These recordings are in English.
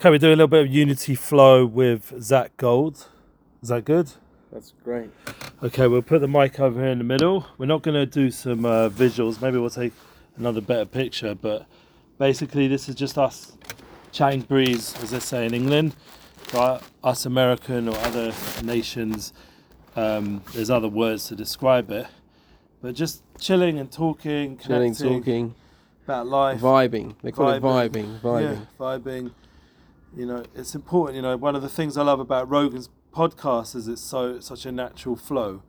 Okay, we're doing a little bit of Unity Flow with Zach Gold. Is that good? That's great. Okay, we'll put the mic over here in the middle. We're not going to do some uh, visuals. Maybe we'll take another better picture. But basically, this is just us chatting breeze, as they say in England. But us American or other nations, um, there's other words to describe it. But just chilling and talking, Chilling, talking, about life. vibing. They call it Vibing. vibing. Vibing. Yeah, vibing. You know, it's important. You know, one of the things I love about Rogan's podcast is it's so such a natural flow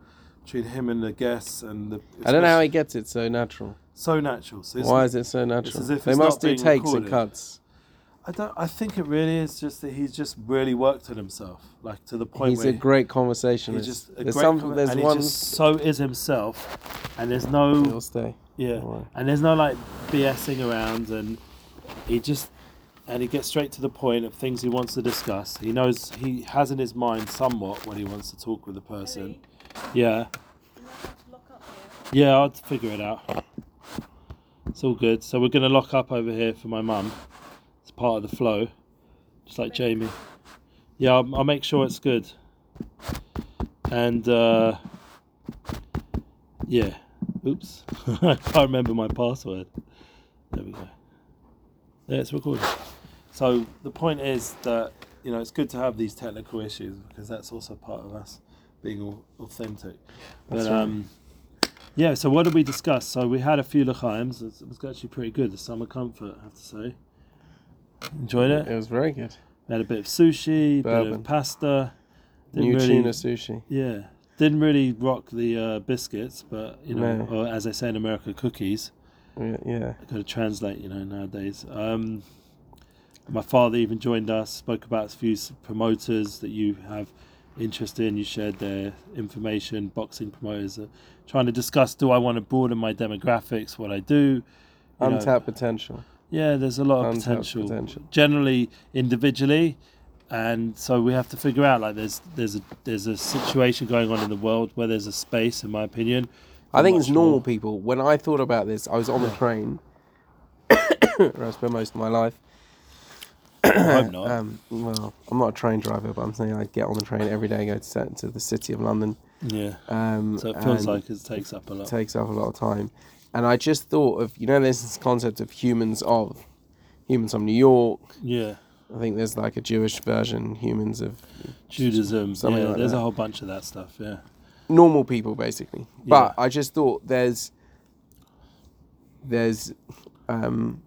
between him and the guests and the. I don't know how he gets it so natural. so natural. So Why is it so natural? they must do takes recorded. and cuts. I don't. I think it really is just that he's just really worked on himself, like to the point He's where a great he's conversationalist. just a there's great. some. com- there's and one. he just so is himself, and there's no. He'll stay. Yeah, Alright. and there's no like BSing around, and he just and he gets straight to the point of things he wants to discuss. He knows he has in his mind somewhat what he wants to talk with the person. Yeah, yeah, I'll figure it out. It's all good. So we're gonna lock up over here for my mum. It's part of the flow, just like Jamie. Yeah, I'll, I'll make sure it's good. And uh, yeah. Oops. I can't remember my password. There we go. Yeah, it's recording. So the point is that, you know, it's good to have these technical issues because that's also part of us being authentic. But That's right. um yeah, so what did we discuss? So we had a few L'chaims. It was actually pretty good. The Southern Comfort, I have to say. Enjoyed it. It was very good. We had a bit of sushi, a bit of pasta. Didn't New really, tuna sushi. yeah, didn't really rock the uh, biscuits, but you know, No. or as they say in America, cookies. Yeah, yeah. Got to translate, you know, nowadays. Um, my father even joined us, spoke about a few promoters that you have interest in. You shared their information. Boxing promoters are trying to discuss: Do I want to broaden my demographics? What I do? You know, Untapped potential. yeah, there's a lot of potential. potential. Generally, individually, and so we have to figure out like there's there's a there's a situation going on in the world where there's a space, in my opinion. I think it's normal more. people. When I thought about this, I was on the train where I spent most of my life. I hope not. Um, well, I'm not a train driver, but I'm saying I get on the train every day, go to, to the city of London. yeah. Um, So it feels like it takes up a lot. takes up a lot of time. And I just thought of, you know, there's this concept of humans of, humans from New York. yeah. I think there's like a Jewish version, humans of Judaism. Yeah, like there's that. a whole bunch of that stuff. Yeah. normal people, basically. Yeah. But I just thought there's, there's, um,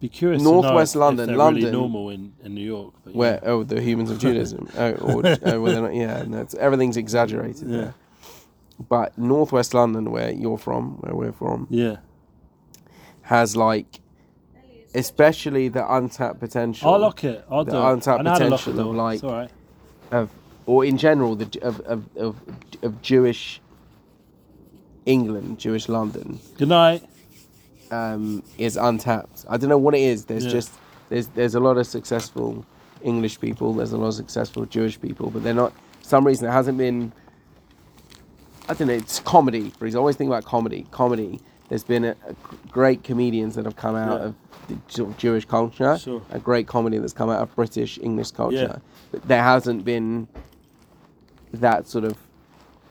be curious. Northwest London, they're really London. normal in, in New York. But where oh the humans of Judaism oh, or, oh well, they're not, yeah no, it's, everything's exaggerated Yeah. there. But northwest London, where you're from, where we're from, Yeah. has like, especially the untapped potential I'll lock it. I'll The do untapped I know how to lock potential of, like- right. of, or in general, the of of of, of Jewish England, Jewish London, Good night. Um, is untapped. I don't know what it is. There's Yeah. just there's there's a lot of successful English people. There's a lot of successful Jewish people, but they're not. For some reason, it hasn't been. I don't know. It's comedy. But he's always thinking about comedy. Comedy. There's been a, a great comedians that have come out Yeah. of the sort of Jewish culture. Sure. A great comedy that's come out of British English culture. Yeah. But there hasn't been that sort of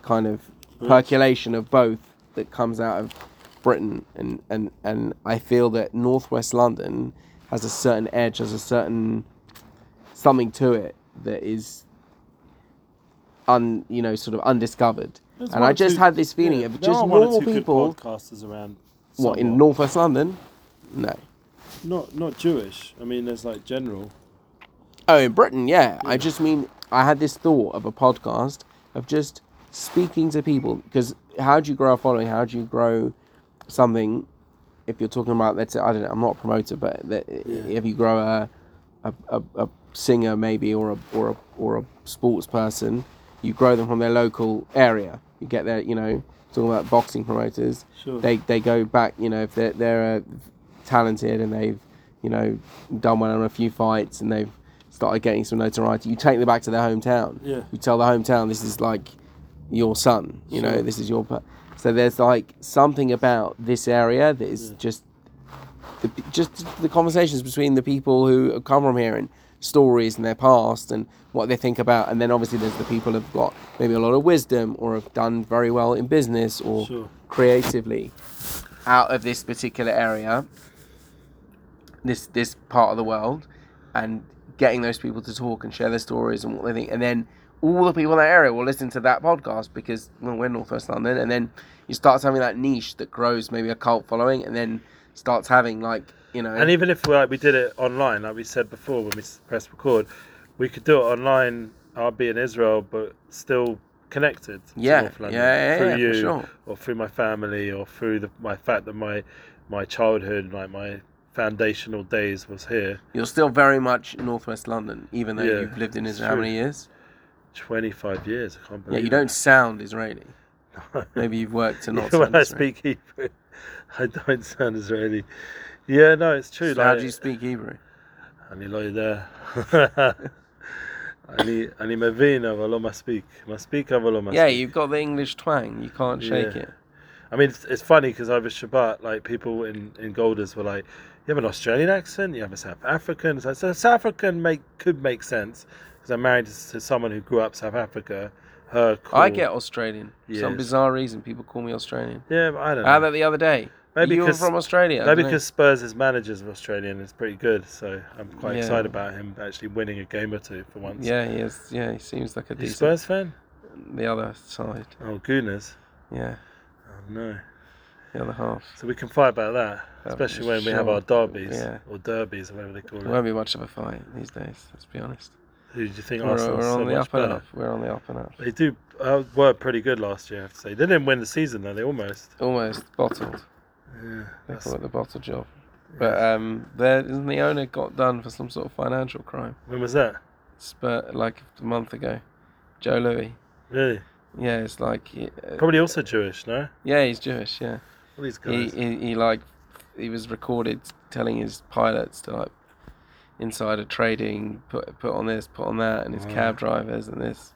kind of percolation of both that comes out of Britain and, and, and I feel that northwest London has a certain edge, has a certain something to it that is un you know sort of undiscovered. There's and I just two- had this feeling yeah, of just normal people. podcasters around. What in northwest London? No. Not not Jewish. I mean, there's like general. Oh, in Britain, yeah. I just mean I had this thought of a podcast of just speaking to people because how do you grow a following? How do you grow something? If you're talking about, let's say, I don't know, I'm not a promoter, but that Yeah. if you grow a, a, a, a singer maybe or a or a or a sports person, you grow them from their local area. You get their, you know, talking about boxing promoters Sure. they they go back. You know, if they're they're uh, talented and they've you know done well in a few fights and they've started getting some notoriety, you take them back to their hometown. Yeah. You tell the hometown this is like your son. You know, this is your. pa- So there's like something about this area that is Yeah. just the, just the conversations between the people who come from here and stories and their past and what they think about, and then obviously there's the people who've got maybe a lot of wisdom or have done very well in business or Sure. creatively out of this particular area, this this part of the world, and getting those people to talk and share their stories and what they think, and then all the people in that area will listen to that podcast because well, we're Northwest London, and then you start having that niche that grows maybe a cult following, and then starts having like you know, And even if like we did it online, like we said before when we s- pressed record, we could do it online. I'll be in Israel, but still connected. to Yeah, North London, yeah, yeah, through yeah, you, sure. or through my family, or through the, my fact that my my childhood, like my foundational days, was here. you're still very much Northwest London, even though Yeah, you've lived in Israel how many years? Twenty five years. I can't Yeah, believe. you don't sound Israeli. Maybe you've worked to not Even when sound I Israeli. speak Hebrew, I don't sound Israeli. Yeah, no, it's true. So how like, do you speak Hebrew? אני לא יודע. אני, אני מבין, אבל לא מספיק. מספיק, אבל לא מספיק. Yeah, you've got the English twang. You can't shake Yeah. it. I mean, it's, it's funny because over Shabbat, like people in, in Golders were like, "You have an Australian accent, you have a South African." So, so South African make could make sense because I'm married to, someone who grew up South Africa. Her. I get Australian. For Some bizarre reason, people call me Australian. Yeah, but I don't I had know. that the other day. Maybe you were from Australia. Maybe because Spurs' is managers of Australian is pretty good, so I'm quite Yeah. excited about him actually winning a game or two for once. Yeah, he is. Yeah, he seems like a decent. Spurs fan? The other side. Oh goodness. Yeah, Oh no. the other half. So we can fight about that, Oh, especially when we have our derbies Yeah. or derbies or whatever they call It it. won't be much of a fight these days. Let's be honest. Who do you think We're, Arsenal's we're on so the much up and better? up. We're on the up and up. They do uh, were pretty good last year, I have to say. They didn't win the season though. They almost. Almost bottled. Yeah, They that's- call it the bottle job. But um, there isn't the owner got done for some sort of financial crime. when was that? Spur like a month ago. Joe Lewis. Really? Yeah, it's like he, uh, Probably also Jewish, no? yeah, he's Jewish. Yeah, All these he, guys. he he like he was recorded telling his pilots to like insider trading, put put on this, put on that, and his cab drivers and this.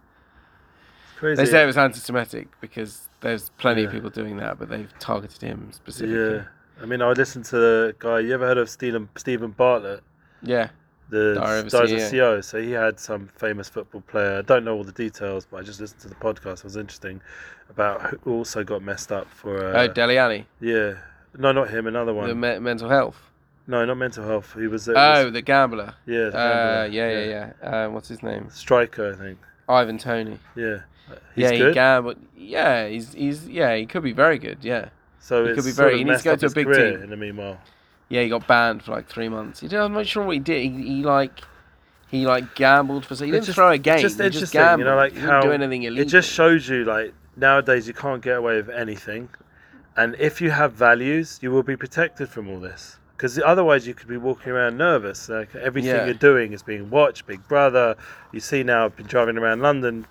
It's crazy. They say it was anti-Semitic because there's plenty of people doing that, but they've targeted him specifically. yeah. I mean, I listened to the guy. You ever heard of Steven Steven Bartlett? Yeah, the Diary of a Diaries CEO. CEO. So he had some famous football player. I don't know all the details, but I just listened to the podcast. It was interesting about who also got messed up for. Uh, oh, Dele Alli, yeah, no, not him. Another the one. me- mental health. No, not mental health. He was. it Oh, was- the gambler. yeah, the Uh, gambler. yeah, yeah, yeah. Uh, what's his name? Striker, I think. Ivan Toney. Yeah, he's yeah, he good. gambled. Yeah, he's he's yeah, he could be very good. Yeah, so he it's could be sort very- of he needs messed to go up to a his big career team. In the meanwhile, yeah, he got banned for like three months. He did, I'm not sure what he did. He, he like he like gambled for. So he didn't just- throw a game. just he just interesting, you know, like he didn't how do anything illegal. it just shows you like nowadays you can't get away with anything, and if you have values, you will be protected from all this. Because otherwise, you could be walking around nervous. Like everything Yeah. you're doing is being watched. Big Brother. You see now, I've been driving around London,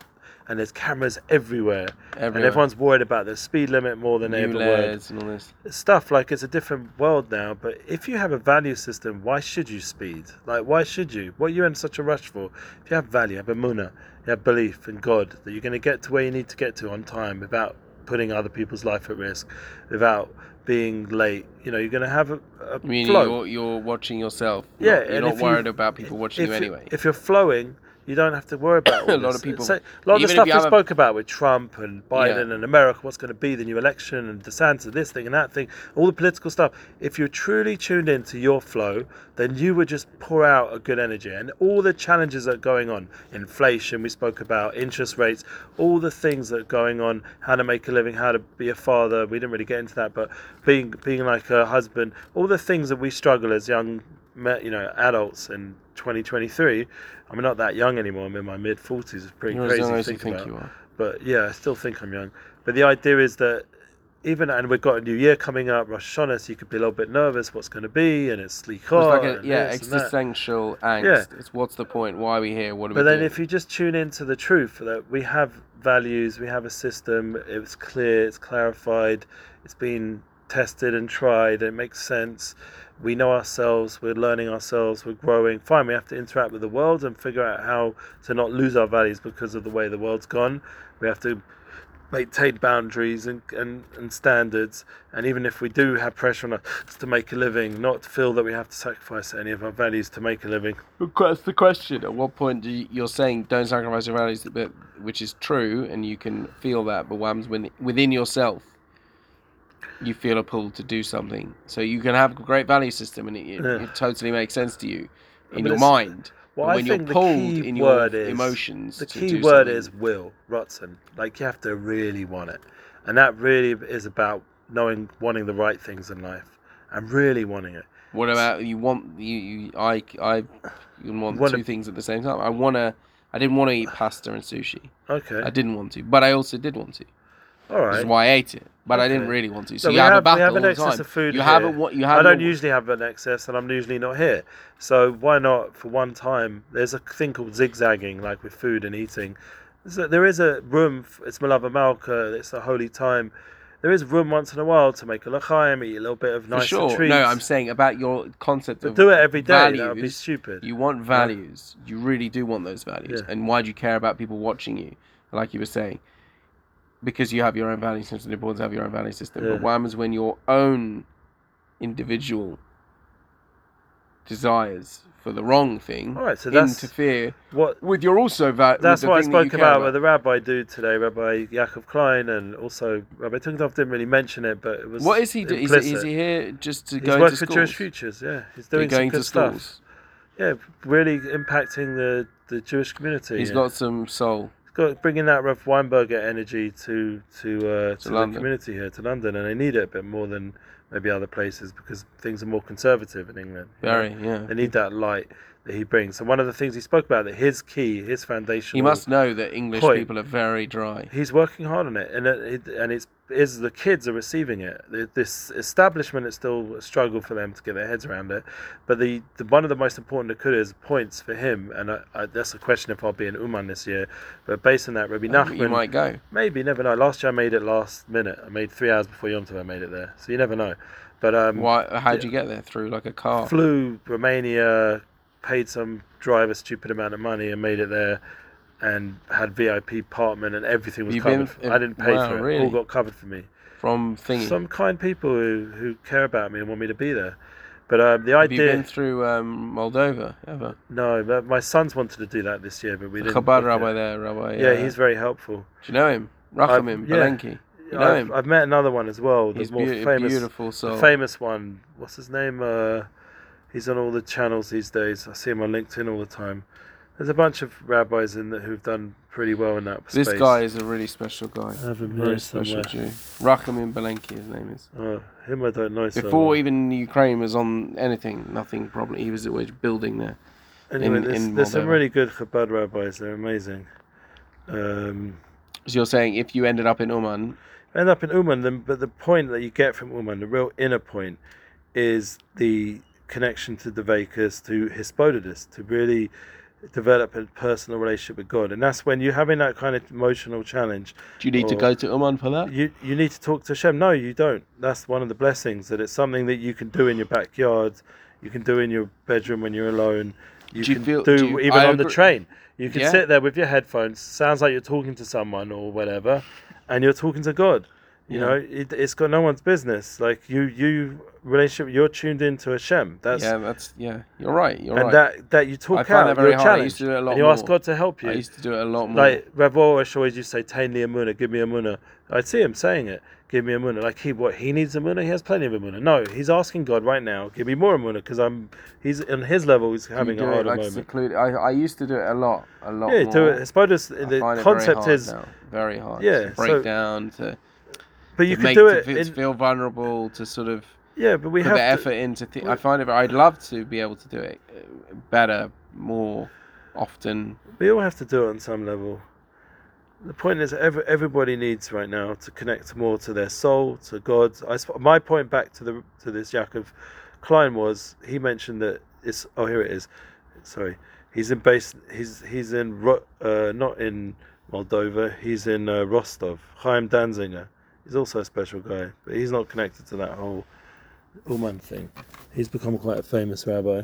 and there's cameras everywhere, and everyone's worried about the speed limit more than they New ever were. and all this. Stuff like it's a different world now. But if you have a value system, why should you speed? Like, why should you? What are you in such a rush for? If you have value, have a munah, you have belief in God that you're going to get to where you need to get to on time without putting other people's life at risk, without being late. You know, you're going to have a, a I mean, flow. you're, you're watching yourself. Yeah, not- you're not if you- worried about people watching you- anyway. if you're flowing, you don't have to worry about all A lot of people- So, a lot of the stuff you we have a- spoke about with Trump and Biden and America, what's going to be the new election and DeSantis, this thing and that thing, all the political stuff. If you're truly tuned into your flow, then you would just pour out a good energy and all the challenges that are going on. Inflation, we spoke about, interest rates, all the things that are going on, how to make a living, how to be a father. We didn't really get into that, but being being like a husband, all the things that we struggle as young you know, adults in 2023. I'm not that young anymore. I'm in my mid 40s. It's pretty you're as crazy young to as you think think about. you are. But yeah, I still think I'm young. But the idea is that even and we've got a new year coming up, Rosh Hashanah, so you could be a little bit nervous what's going to be, and it's It's slichot, like a, yeah, this and that. existential angst. Yeah. It's what's the point? Why are we here? What are But we then, doing? if you just tune into the truth that we have values, we have a system, it's clear, it's clarified, it's been tested and tried, it makes sense. We know ourselves, we're learning ourselves, we're growing. Fine, we have to interact with the world and figure out how to not lose our values because of the way the world's gone. We have to maintain boundaries and, and, and standards. And even if we do have pressure on us to make a living, not feel that we have to sacrifice any of our values to make a living. That's the question. At what point do you, you're saying don't sacrifice your values, but which is true, and you can feel that, but whams when within yourself, you feel a pull to do something. So you can have a great value system, and it, it, Yeah. it totally makes sense to you in your mind. Well, when you're pulled in your word is emotions, The key word something- is will, Rotson. Like you have to really want it, and that really is about knowing, wanting the right things in life, and really wanting it. What about you want you, you I I you want two things at the same time. I wanna I didn't want to eat pasta and sushi. Okay, I didn't want to, but I also did want to. all right. is why I ate it, but I didn't really want to. So No, you we have, a have- we have an excess of food You have here. what you have. I don't your- usually have an excess, and I'm usually not here. So why not for one time? There's a thing called zigzagging, like with food and eating. So there is a room. It's Malava Malka. It's a holy time. There is room once in a while to make a lachaim, eat a little bit of nice sure. treats. No, I'm saying about your concept But of do it every day. That would be stupid. You want values. You really do want those values. Yeah. And why do you care about people watching you? Like you were saying, because you have your own value system. Important to have your own value system. Yeah. But what happens when your own individual desires for the wrong thing All right, so that's interfere what. with your also va- That's what I thing that you spoke care about with the rabbi dude today, Rabbi Yaakov Klein, and also Rabbi Tugendorf didn't really mention it, but it was. What is he doing? Is, is he here just to He's go working into for Jewish? Futures, yeah. He's doing some going good to stuff. Yeah, really impacting the, the Jewish community. He's yeah. got some soul. Got bringing that Rav Weinberger energy to to uh, to, the community here to London, and they need it a bit more than maybe other places because things are more conservative in England. you know? Very, yeah. They need that light that he brings. And one of the things he spoke about that his key, his foundation. He must know that English point. people are very dry. He's working hard on it, and it, and it's is the kids are receiving it. This establishment is still a struggle for them to get their heads around it, but the, the one of the most important Nakudas points for him, and I, I, that's a question if I'll be in Uman this year. But based on that, Rabbi you Nachman, might go. maybe never know. Last year I made it last minute. I made three hours before Yom Tov. I made it there, so you never know. But um, Why? How'd you get there? Through like a car? flew Romania, paid some driver stupid amount of money and made it there, and had VIP apartment and everything was You've covered. been- for- I didn't pay wow, for it. really? All got covered for me. from thingy. Some kind people who, who care about me and want me to be there. But um, the Have you idea, been through um, Moldova ever? no, but my sons wanted to do that this year, but we The didn't. Chabad rabbi there, Rabbi. Yeah, uh, he's very helpful. Do you know him? Rachamim yeah. Belenki. You know I've, him? I've met another one as well. The He's more beau- famous, beautiful the famous one. What's his name? Uh, he's on all the channels these days. I see him on LinkedIn all the time. There's a bunch of rabbis in that who've done pretty well in that This space. guy is a really special guy. I have him Very here special somewhere. Jew. Rachamim Belenki, his name is. Oh, him I don't know. so Before well. even Ukraine was on anything, nothing probably. He was always building there. anyway, in- there's, in there's some Moldova. really good Chabad rabbis. They're amazing. Um, So you're saying if you ended up in Uman, end up in Uman, then, but the point that you get from Uman, the real inner point, is the connection to the Vekas, to Hisbodedus, to really develop a personal relationship with God. And that's when you're having that kind of emotional challenge. do you need to go to Uman for that? You you need to talk to Hashem. No, you don't. That's one of the blessings that it's something that you can do in your backyard, you can do in your bedroom when you're alone. You Do you can feel- do, do you- even I on the train. You can Yeah. sit there with your headphones. Sounds like you're talking to someone or whatever, and you're talking to God. You Yeah. know, it, it's got no one's business. Like you, you relationship, you're tuned into Hashem. That's yeah, that's yeah. You're right. You're and right. that that you talk find out. you're hard. I challenged, used to do it a lot and you more. ask God to help you. I used to do it a lot more. Like Rav Arush always used to say, "Tain li amuna, give me a amuna." I'd see him saying it, "Give me a amuna." Like he, what he needs a amuna, he has plenty of amuna. No, he's asking God right now, "Give me more amuna," because I'm, he's on his level, he's having a it, harder like, moment. secluded- I, I used to do it a lot, a lot more. Yeah, more. do it. I suppose I the find it very concept hard is, now, very hard. Yeah, to break so- down to, but you could do it. fe- to In, feel vulnerable to sort of yeah, but we put have the to, effort into. Th- I find it. I'd love to be able to do it uh, better, more often. we all have to do it on some level. The point is, every, everybody needs right now to connect more to their soul, to God. I, my point back to the to this Yaakov Klein was he mentioned that it's oh here it is, sorry, he's in base he's he's in uh, not in Moldova, he's in uh, Rostov. Chaim Danzinger, he's also a special guy, but he's not connected to that whole Uman thing. He's become quite a famous rabbi,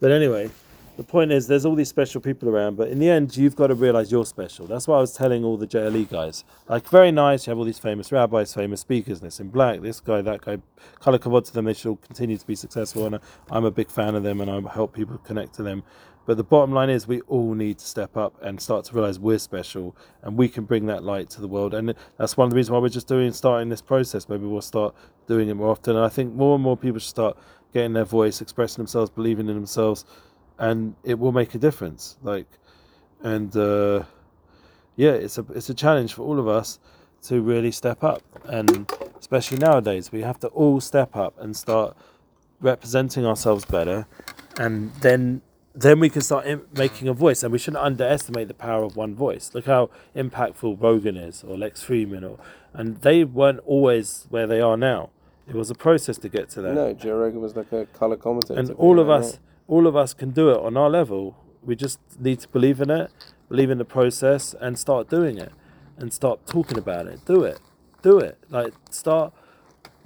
but anyway, the point is, there's all these special people around, but in the end, you've got to realize you're special. That's what I was telling all the JLE guys. Like, very nice, you have all these famous rabbis, famous speakers, this in black, this guy, that guy. Color kavod to them, they should continue to be successful, and I'm a big fan of them, and I help people connect to them. But the bottom line is, we all need to step up and start to realize we're special, and we can bring that light to the world. And that's one of the reasons why we're just doing starting this process. Maybe we'll start doing it more often. And I think more and more people should start getting their voice, expressing themselves, believing in themselves, and it will make a difference. Like, and uh, yeah, it's a it's a challenge for all of us to really step up, and especially nowadays, we have to all step up and start representing ourselves better, and then then we can start Im- mm. making a voice, and we shouldn't underestimate the power of one voice. Look how impactful Rogan is, or Lex Fridman, or and they weren't always where they are now. It was a process to get to that. No, Joe Rogan was like a color commentator. and all of us, all of us can do it on our level. We just need to believe in it, believe in the process, and start doing it, and start talking about it. Do it, do it. Like start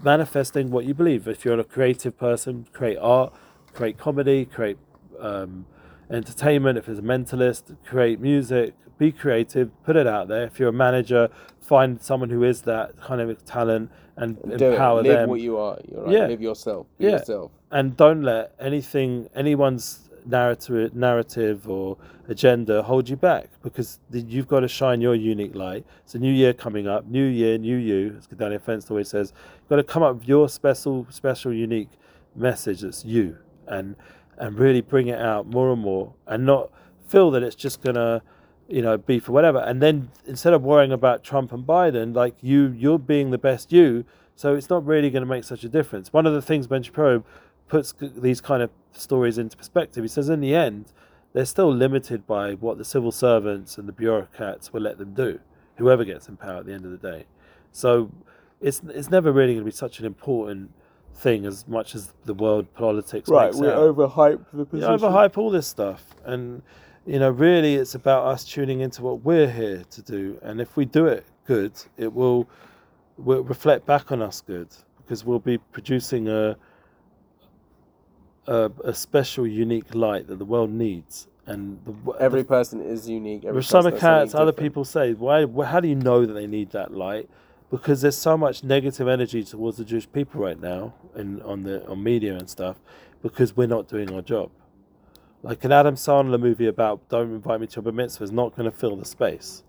manifesting what you believe. If you're a creative person, create art, create comedy, create um, entertainment. If it's a mentalist, create music. Be creative, put it out there. If you're a manager, find someone who is that kind of talent and Do empower it. Live them what you are. You're right. Yeah. Live yourself. Be Yeah. yourself. and don't let anything anyone's narrative narrative or agenda hold you back because you've got to shine your unique light it's a new year coming up new year new you as Daniel Fence always says you've got to come up with your special special unique message that's you and and really bring it out more and more and not feel that it's just gonna you know be for whatever and then instead of worrying about Trump and Biden like you you're being the best you so it's not really going to make such a difference one of the things Ben Shapiro puts these kind of stories into perspective. He says, in the end, they're still limited by what the civil servants and the bureaucrats will let them do, whoever gets in power at the end of the day. So it's it's never really going to be such an important thing as much as the world politics Right. We out. overhype the position. overhype all this stuff, and you know, really, it's about us tuning into what we're here to do. And if we do it good, it will will reflect back on us good because we'll be producing a a, a special, unique light that the world needs. And the, Every person is unique. Every some accounts, other different. people say, why? How do you know that they need that light? Because there's so much negative energy towards the Jewish people right now, and on the on media and stuff, because we're not doing our job. Like an Adam Sandler movie about "Don't invite me to a bar mitzvah" is not going to fill the space.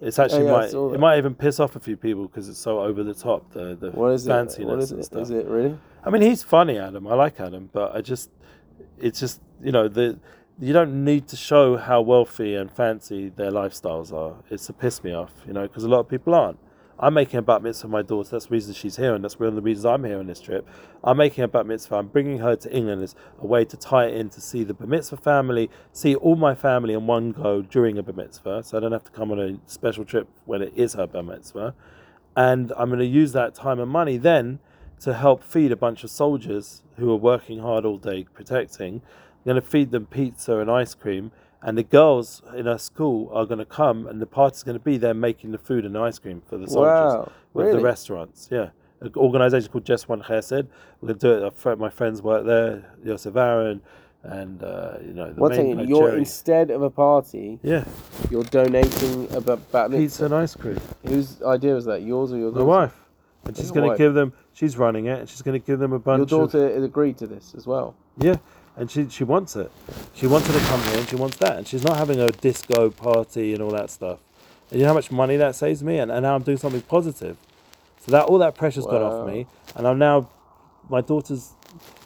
It's actually Oh, yeah, might it might even piss off a few people because it's so over the top. The the What is it? fanciness What is and it? stuff. Is it really? I mean, he's funny, Adam. I like Adam, but I just, it's just, you know, the you don't need to show how wealthy and fancy their lifestyles are. It's to piss me off, you know, because a lot of people aren't. I'm making a bat mitzvah for my daughter. That's the reason she's here, and that's one of the reasons I'm here on this trip. I'm making a bat mitzvah. I'm bringing her to England as a way to tie it in to see the bat mitzvah family, see all my family in one go during a bat mitzvah, so I don't have to come on a special trip when it is her bat mitzvah. And I'm going to use that time and money then to help feed a bunch of soldiers who are working hard all day protecting. I'm going to feed them pizza and ice cream, and the girls in our school are going to come, and the party's going to be there making the food and ice cream for the soldiers Wow. with Really? the restaurants. Yeah, an organisation called Just One Chesed. We're going to do it. My friends work there, Yosef Aaron, and uh, you know the One main guy, you're Jerry. instead of a party, yeah, you're donating a ba- bat pizza and ice cream. Whose idea was that? Yours or your My wife, and she's going to give them. She's running it, and she's going to give them a bunch of Your daughter has agreed to this as well. Yeah, and she she wants it. She wants wanted to come here and she wants that. And she's not having a disco party and all that stuff. And you know how much money that saves me? And, and now I'm doing something positive. So that all that pressure's gone off me. And I'm now my daughter's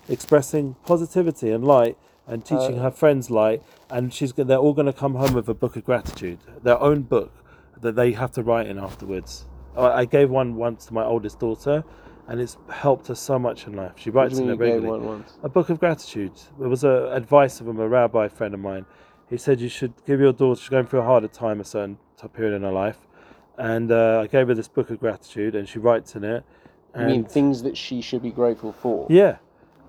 expressing positivity and light and teaching Uh, her friends light. And she's they're all going to come home with a book of gratitude, their own book that they have to write in afterwards. I, I gave one once to my oldest daughter, and it's helped her so much in life. She writes in it regularly one once? a book of gratitude. It was a advice from a rabbi friend of mine. He said you should give your daughter she's going through a harder time a certain period in her life, and uh, I gave her this book of gratitude, and she writes in it. I mean, things that she should be grateful for. yeah,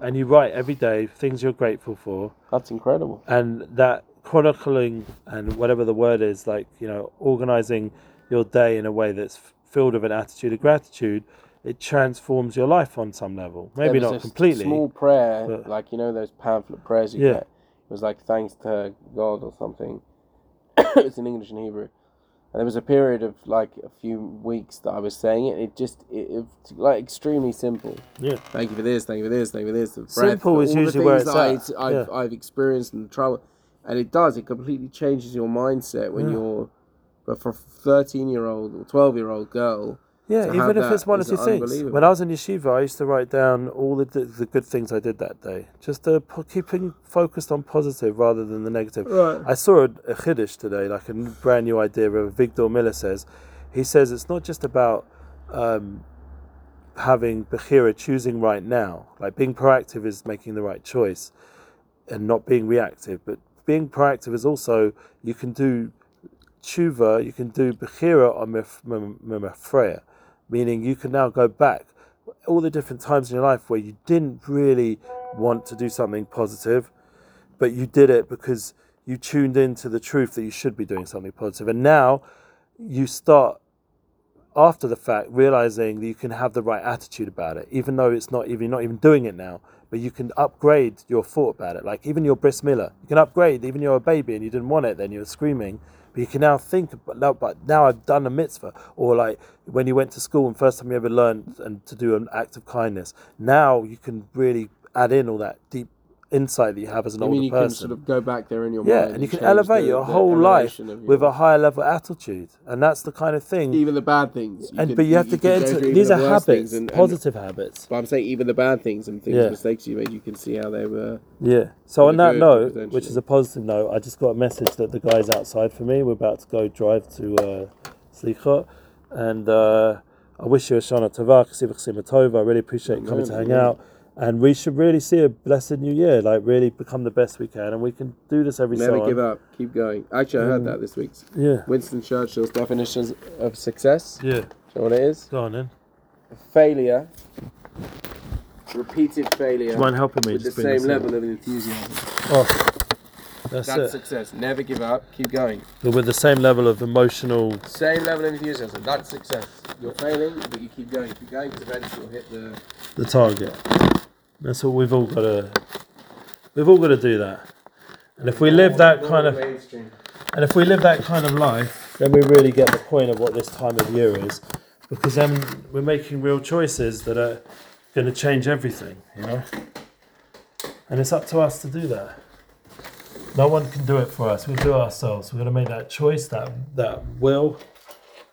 and you write every day things you're grateful for, That's incredible. and that chronicling and whatever the word is, like you know, organizing your day in a way that's filled with an attitude of gratitude. It transforms your life on some level. Maybe not completely. Small prayer, but- like you know those pamphlet prayers you Yeah. get. It was like thanks to God or something. it's in English and Hebrew. And there was a period of like a few weeks that I was saying it. It just it, it like extremely simple. Yeah. Thank you for this. Thank you for this. Thank you for this. The breath, Simple is usually where it's that at, I, I've, yeah. I've experienced and the trouble, and it does. It completely changes your mindset when Yeah. you're. But for a thirteen-year-old or twelve-year-old girl, Yeah, even if it's one or two things. When I was in yeshiva, I used to write down all the the good things I did that day, just po- keeping focused on positive rather than the negative. Right. I saw a, a chiddush today, like a brand new idea. Avigdor Miller says, he says it's not just about um, having bechira choosing right now. Like being proactive is making the right choice, and not being reactive. But being proactive is also you can do tshuva, you can do bechira on memafreya, meaning you can now go back all the different times in your life where you didn't really want to do something positive, but you did it because you tuned into the truth that you should be doing something positive, and now you start after the fact realizing that you can have the right attitude about it, even though it's not even you're not even doing it now. But you can upgrade your thought about it. Like even your bris milah, you can upgrade. Even you're a baby and you didn't want it, then you were screaming. But you can now think, but now, but now I've done a mitzvah. Or like when you went to school and first time you ever learned and to do an act of kindness. Now you can really add in all that deep insight that you have as an I older mean, you person. can sort of go back there in your yeah, mind. Yeah, and you can elevate the- your the whole life of with your- a higher level attitude, and that's the kind of thing. even the bad things. and can- but you have to get into these are habits, and- and- positive habits. But I'm saying even the bad things and things, Yeah. mistakes you made, you can see how they were. Yeah. So on that note, which is a positive note, I just got a message that the guy's outside for me. We're about to go drive to uh, Slichot, and uh, I wish you a Shana Tova, Ksivach Tova. I really appreciate you coming to hang out, and we should really see a blessed new year. Like really become the best we can, and we can do this every Never so give up. Keep going. Actually, I heard Mm. that this week. Yeah. Winston Churchill's definitions of success. Yeah. Do you know what it is? Go on then. Failure. Repeated failure. Do you mind helping me? with the same level of enthusiasm. Oh, that's, That's it. success. Never give up. Keep going. But with the same level of emotional. Same level of enthusiasm. That's success. You're failing, but you keep going. Keep going because eventually you'll hit the. the target. That's what we've all got to. We've all got to do that. And if we live that kind of, and if we live that kind of life, then we really get the point of what this time of year is, because then we're making real choices that are going to change everything, you know. And it's up to us to do that. No one can do it for us. We do it ourselves. We're going to make that choice, that that will,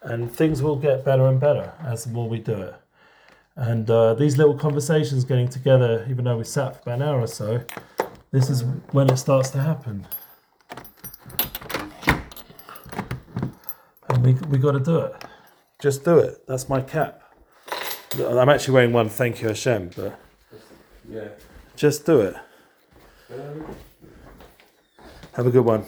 and things will get better and better as the more we do it. And uh, these little conversations getting together, even though we sat for about an hour or so, this is when it starts to happen. And we, we got to do it. Just do it. That's my cap. I'm actually wearing one, thank you Hashem, but Yeah. just do it. Have a good one.